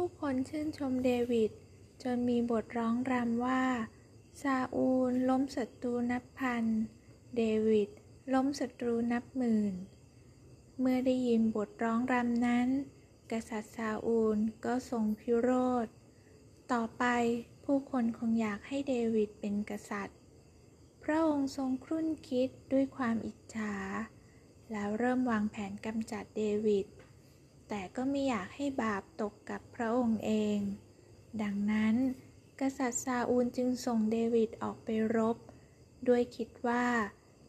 ผู้คนชื่นชมเดวิด จนมีบทร้องรำว่า ซาอูลล้มศัตรูนับพัน เดวิด ล้มศัตรูนับหมื่น เมื่อได้ยินบทร้องรำนั้น กษัตริย์ซาอูลก็ทรงพิโรธ ต่อไปผู้คนคงอยากให้เดวิดเป็นกษัตริย์ พระองค์ทรงครุ่นคิดด้วยความอิจฉา แล้วเริ่มวางแผนกำจัดเดวิด แต่ก็ไม่อยากให้บาปตกกับพระองค์เอง ดังนั้น กษัตริย์ซาอูลจึงส่งเดวิดออกไปรบ ด้วยคิดว่า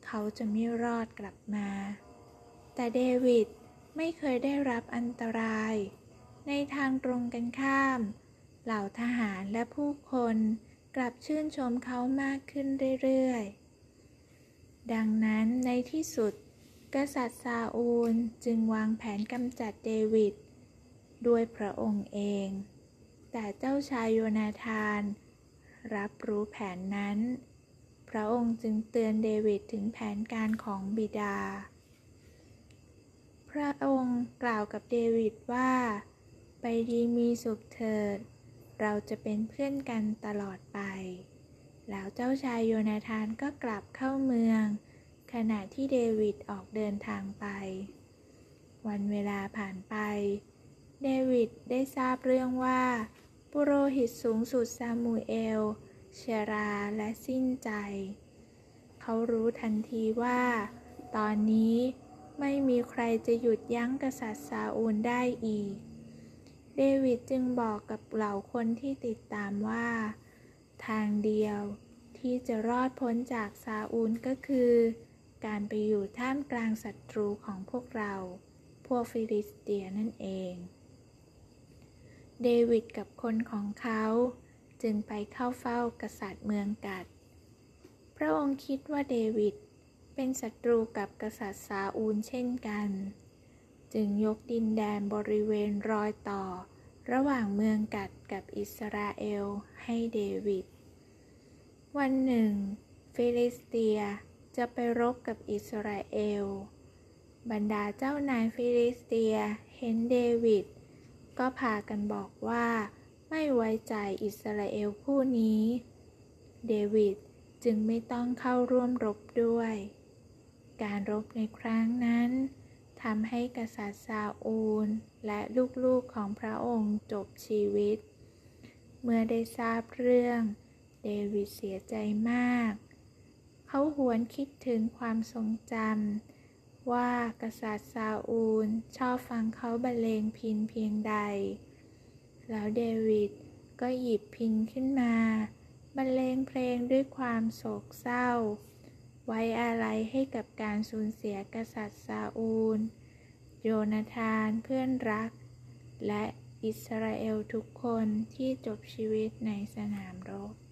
เขาจะไม่รอดกลับมา แต่เดวิดไม่เคยได้รับอันตราย ในทางตรงกันข้าม เหล่าทหารและผู้คนกลับชื่นชมเขามากขึ้นเรื่อยๆ ดังนั้นในที่สุด กษัตริย์ซาอูลจึงวางแผนกำจัดเดวิดด้วยพระองค์เอง แต่เจ้าชายโยนาธาน รับรู้แผนนั้น พระองค์จึงเตือนเดวิดถึงแผนการของบิดา พระองค์กล่าวกับเดวิดว่า ไปดีมีสุขเถิด เราจะเป็นเพื่อนกันตลอดไป แล้วเจ้าชายโยนาธานก็กลับเข้าเมือง ขณะที่เดวิดออกเดินทางไป วันเวลาผ่านไป เดวิดได้ทราบเรื่องว่า ปุโรหิตสูงสุดซามูเอลเชราและสิ้นใจ เขารู้ทันทีว่า ตอนนี้ไม่มีใครจะหยุดยั้งกษัตริย์ซาอูลได้อีก เดวิดจึงบอกกับเหล่าคนที่ติดตามว่า ทางเดียวที่จะรอดพ้นจากซาอูลก็คือ การไปอยู่ท่ามกลางศัตรูของพวกเรา พวกฟิลิสเตียนั่นเอง เดวิดกับคนของเขาจึงไปเข้าเฝ้ากษัตริย์เมืองกัท พระองค์คิดว่าเดวิดเป็นศัตรูกับกษัตริย์ซาอูลเช่นกัน จึงยกดินแดนบริเวณรอยต่อ ระหว่างเมืองกัทกับอิสราเอลให้เดวิด วันหนึ่ง ฟิลิสเตีย จะไปรบกับอิสราเอล บรรดาเจ้านายฟิลิสเตียเห็นเดวิด ก็พากันบอกว่า ไม่ไว้ใจอิสราเอลผู้นี้ เดวิดจึงไม่ต้องเข้าร่วมรบด้วย การรบในครั้งนั้นทำให้กษัตริย์ซาอูลและลูกๆของพระองค์จบชีวิต เมื่อได้ทราบเรื่อง เดวิดเสียใจมาก เขาหวนคิดถึงความทรงจำว่ากษัตริย์ซาอูลชอบฟังเขาบรรเลงพินเพียงใด แล้วเดวิดก็หยิบพินขึ้นมาบรรเลงเพลงด้วยความโศกเศร้า ไว้อาลัยให้กับการสูญเสียกษัตริย์ซาอูล โยนาธานเพื่อนรัก และอิสราเอลทุกคนที่จบชีวิตในสนามรบ